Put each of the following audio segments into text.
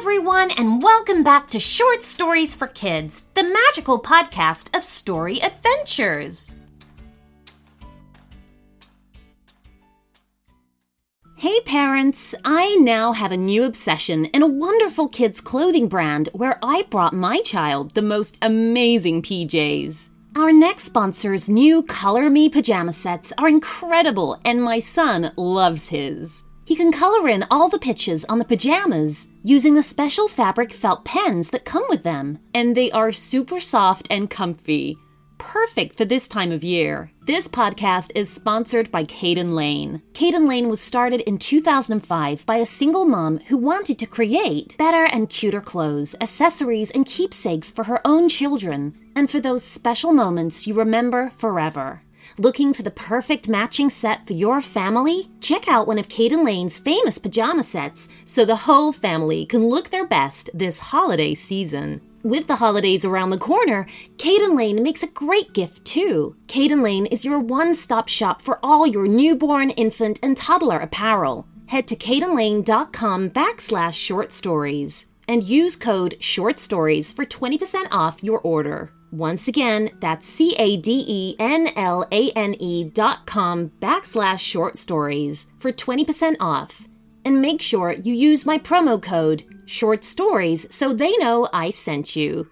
everyone, and welcome back to Short Stories for Kids, the magical podcast of story adventures. Hey parents, I now have a new obsession in a wonderful kids' clothing brand where I brought my child the most amazing PJs. Our next sponsor's new Color Me pajama sets are incredible, and my son loves his. He can color in all the pictures on the pajamas using the special fabric felt pens that come with them, and they are super soft and comfy. Perfect for this time of year. This podcast is sponsored by Caden Lane. Caden Lane was started in 2005 by a single mom who wanted to create better and cuter clothes, accessories, and keepsakes for her own children, and for those special moments you remember forever. Looking for the perfect matching set for your family? Check out one of Caden Lane's famous pajama sets so the whole family can look their best this holiday season. With the holidays around the corner, Caden Lane makes a great gift too. Caden Lane is your one stop shop for all your newborn, infant, and toddler apparel. Head to cadenlane.com backslash short stories and use code short stories for 20% off your order. Once again, that's C A D E N L A N E dot com backslash short stories for 20% off. And make sure you use my promo code short stories so they know I sent you.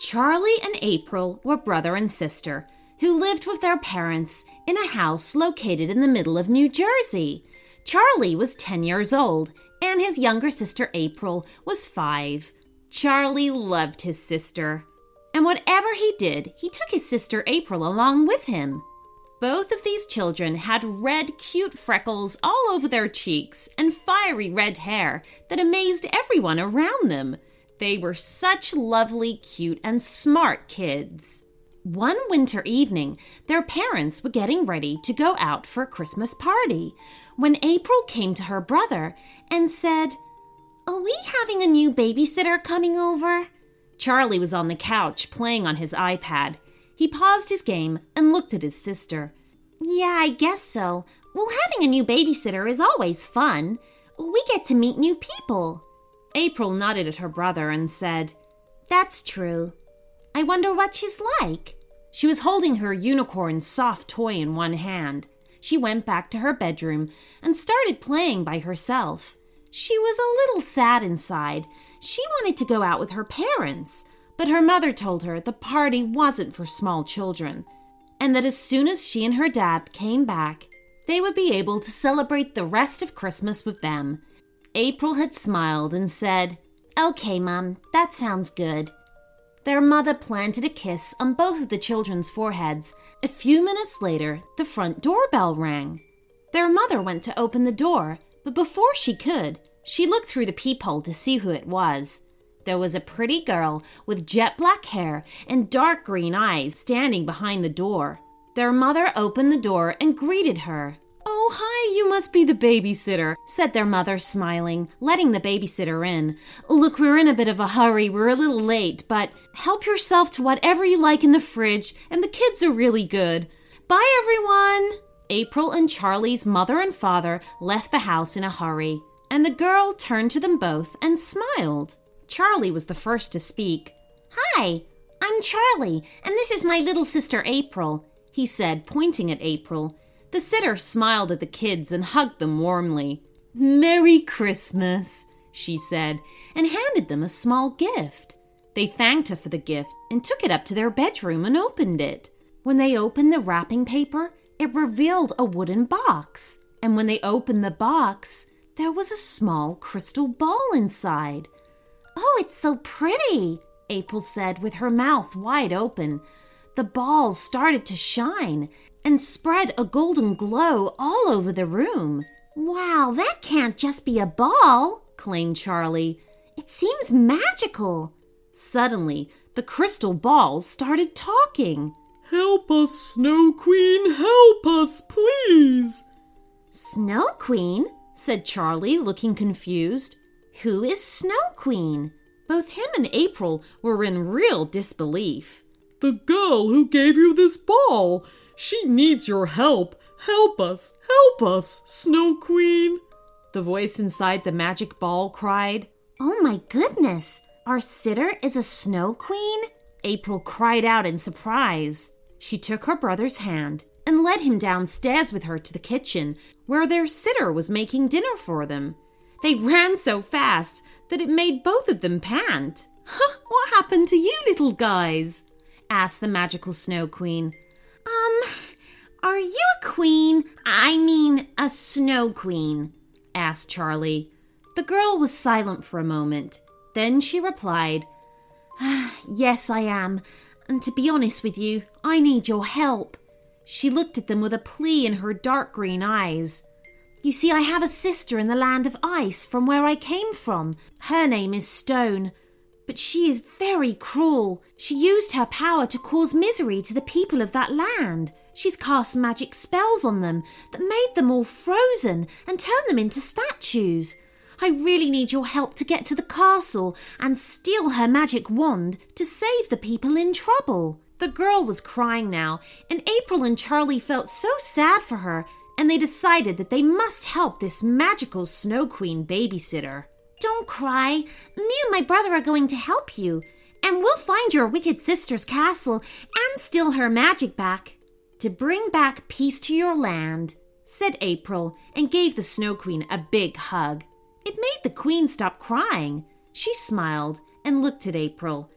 Charlie and April were brother and sister who lived with their parents in a house located in the middle of New Jersey. Charlie was 10 years old and his younger sister April was five. Charlie loved his sister, and whatever he did, he took his sister April along with him. Both of these children had red, cute freckles all over their cheeks and fiery red hair that amazed everyone around them. They were such lovely, cute, and smart kids. One winter evening, their parents were getting ready to go out for a Christmas party when April came to her brother and said, Are we having a new babysitter coming over? Charlie was on the couch playing on his iPad. He paused his game and looked at his sister. Yeah, I guess so. Well, having a new babysitter is always fun. We get to meet new people. April nodded at her brother and said, That's true. I wonder what she's like. She was holding her unicorn soft toy in one hand. She went back to her bedroom and started playing by herself. She was a little sad inside. She wanted to go out with her parents, but her mother told her the party wasn't for small children, and that as soon as she and her dad came back, they would be able to celebrate the rest of Christmas with them. April had smiled and said, Okay, Mum, that sounds good. Their mother planted a kiss on both of the children's foreheads. A few minutes later, the front doorbell rang. Their mother went to open the door, but before she could, she looked through the peephole to see who it was. There was a pretty girl with jet black hair and dark green eyes standing behind the door. Their mother opened the door and greeted her. Oh, hi, you must be the babysitter, said their mother, smiling, letting the babysitter in. Look, we're in a bit of a hurry. We're a little late, but help yourself to whatever you like in the fridge, and the kids are really good. Bye, everyone. April and Charlie's mother and father left the house in a hurry, and the girl turned to them both and smiled. Charlie was the first to speak. Hi, I'm Charlie, and this is my little sister April, he said, pointing at April. The sitter smiled at the kids and hugged them warmly. Merry Christmas, she said, and handed them a small gift. They thanked her for the gift and took it up to their bedroom and opened it. When they opened the wrapping paper, it revealed a wooden box. And when they opened the box, there was a small crystal ball inside. Oh, it's so pretty, April said with her mouth wide open. The balls started to shine, and spread a golden glow all over the room. Wow, that can't just be a ball, claimed Charlie. It seems magical. Suddenly, the crystal balls started talking. Help us, Snow Queen, help us, please. Snow Queen? said Charlie, looking confused. Who is Snow Queen? Both him and April were in real disbelief. The girl who gave you this ball. She needs your help. Help us, help us, Snow Queen. The voice inside the magic ball cried. Oh my goodness! Our sitter is a snow queen? April cried out in surprise. She took her brother's hand and led him downstairs with her to the kitchen, where their sitter was making dinner for them. They ran so fast that it made both of them pant. Huh, what happened to you little guys? Asked the magical snow queen. Um, are you a queen? I mean, a snow queen? asked Charlie. The girl was silent for a moment. Then she replied, Yes, I am. And to be honest with you, I need your help. She looked at them with a plea in her dark green eyes. You see, I have a sister in the land of ice from where I came from. Her name is Stone. But she is very cruel. She used her power to cause misery to the people of that land. She's cast magic spells on them that made them all frozen and turned them into statues. I really need your help to get to the castle and steal her magic wand to save the people in trouble. The girl was crying now, and April and Charlie felt so sad for her, and they decided that they must help this magical Snow Queen babysitter. Don't cry. Me and my brother are going to help you, and we'll find your wicked sister's castle and steal her magic back. To bring back peace to your land, said April, and gave the Snow Queen a big hug. It made the Queen stop crying. She smiled and looked at April.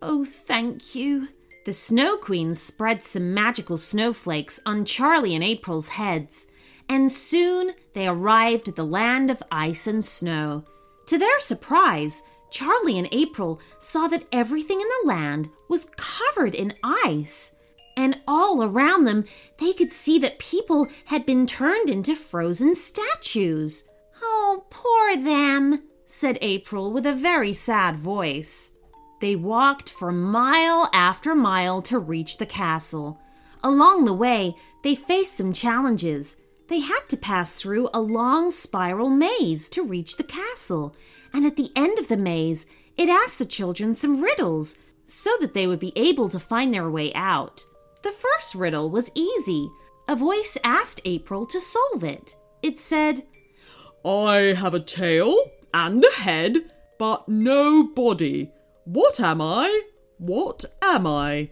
Oh, thank you. The Snow Queen spread some magical snowflakes on Charlie and April's heads, and soon they arrived at the land of ice and snow. To their surprise, Charlie and April saw that everything in the land was covered in ice. And all around them, they could see that people had been turned into frozen statues. Oh, poor them, said April with a very sad voice. They walked for mile after mile to reach the castle. Along the way, they faced some challenges. They had to pass through a long spiral maze to reach the castle, and at the end of the maze, it asked the children some riddles so that they would be able to find their way out. The first riddle was easy. A voice asked April to solve it. It said, I have a tail and a head, but no body. What am I? What am I?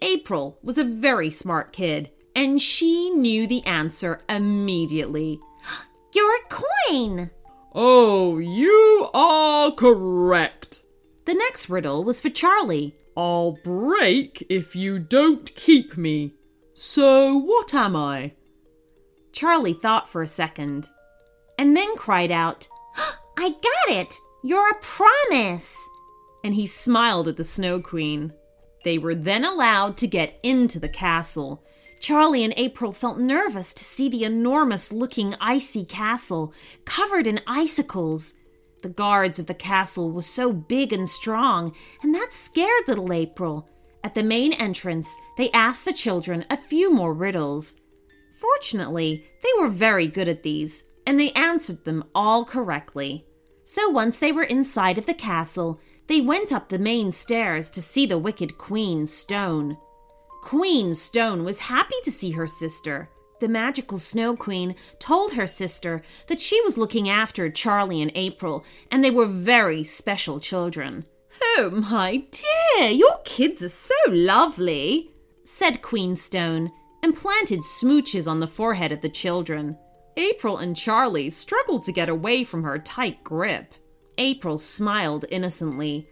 April was a very smart kid, and she knew the answer immediately. You're a coin! Oh, you are correct. The next riddle was for Charlie. I'll break if you don't keep me. So, what am I? Charlie thought for a second and then cried out, I got it! You're a promise! And he smiled at the Snow Queen. They were then allowed to get into the castle. Charlie and April felt nervous to see the enormous looking icy castle covered in icicles. The guards of the castle were so big and strong, and that scared little April. At the main entrance, they asked the children a few more riddles. Fortunately, they were very good at these, and they answered them all correctly. So once they were inside of the castle, they went up the main stairs to see the wicked Queen Stone. Queen Stone was happy to see her sister. The magical Snow Queen told her sister that she was looking after Charlie and April, and they were very special children. Oh, my dear, your kids are so lovely, said Queen Stone, and planted smooches on the forehead of the children. April and Charlie struggled to get away from her tight grip. April smiled innocently.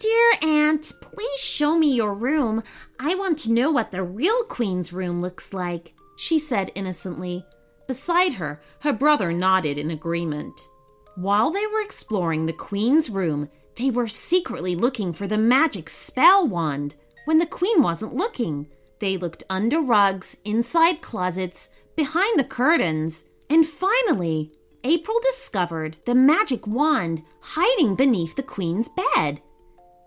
Dear Aunt, please show me your room. I want to know what the real Queen's room looks like, she said innocently. Beside her, her brother nodded in agreement. While they were exploring the Queen's room, they were secretly looking for the magic spell wand when the Queen wasn't looking. They looked under rugs, inside closets, behind the curtains, and finally, April discovered the magic wand hiding beneath the queen's bed.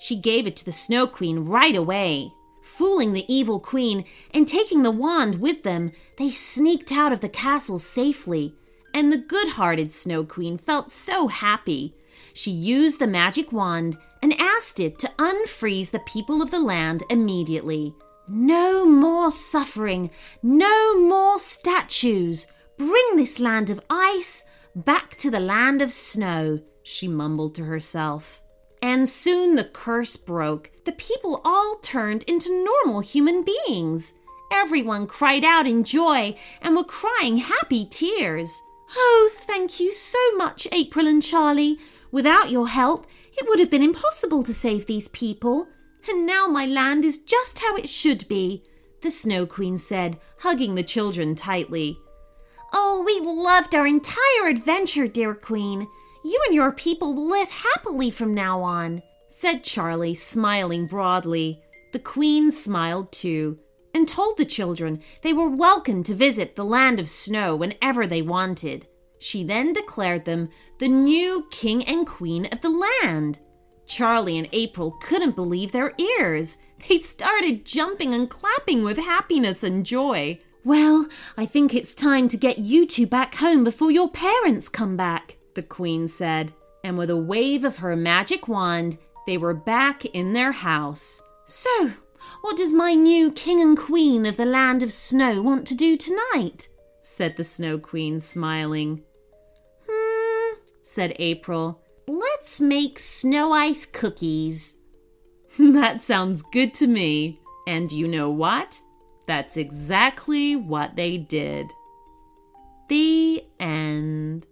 She gave it to the Snow Queen right away. Fooling the evil queen and taking the wand with them, they sneaked out of the castle safely, and the good hearted Snow Queen felt so happy. She used the magic wand and asked it to unfreeze the people of the land immediately. No more suffering, no more statues. Bring this land of ice back to the land of snow, she mumbled to herself. And soon the curse broke. The people all turned into normal human beings. Everyone cried out in joy and were crying happy tears. Oh, thank you so much, April and Charlie. Without your help, it would have been impossible to save these people. And now my land is just how it should be, the Snow Queen said, hugging the children tightly. Oh, we loved our entire adventure, dear Queen. You and your people will live happily from now on, said Charlie, smiling broadly. The Queen smiled too and told the children they were welcome to visit the land of snow whenever they wanted. She then declared them the new king and queen of the land. Charlie and April couldn't believe their ears. They started jumping and clapping with happiness and joy. Well, I think it's time to get you two back home before your parents come back, the queen said. And with a wave of her magic wand, they were back in their house. So, what does my new king and queen of the land of snow want to do tonight? said the Snow Queen, smiling. Hmm, said April. Let's make snow ice cookies. that sounds good to me. And you know what? That's exactly what they did. The end.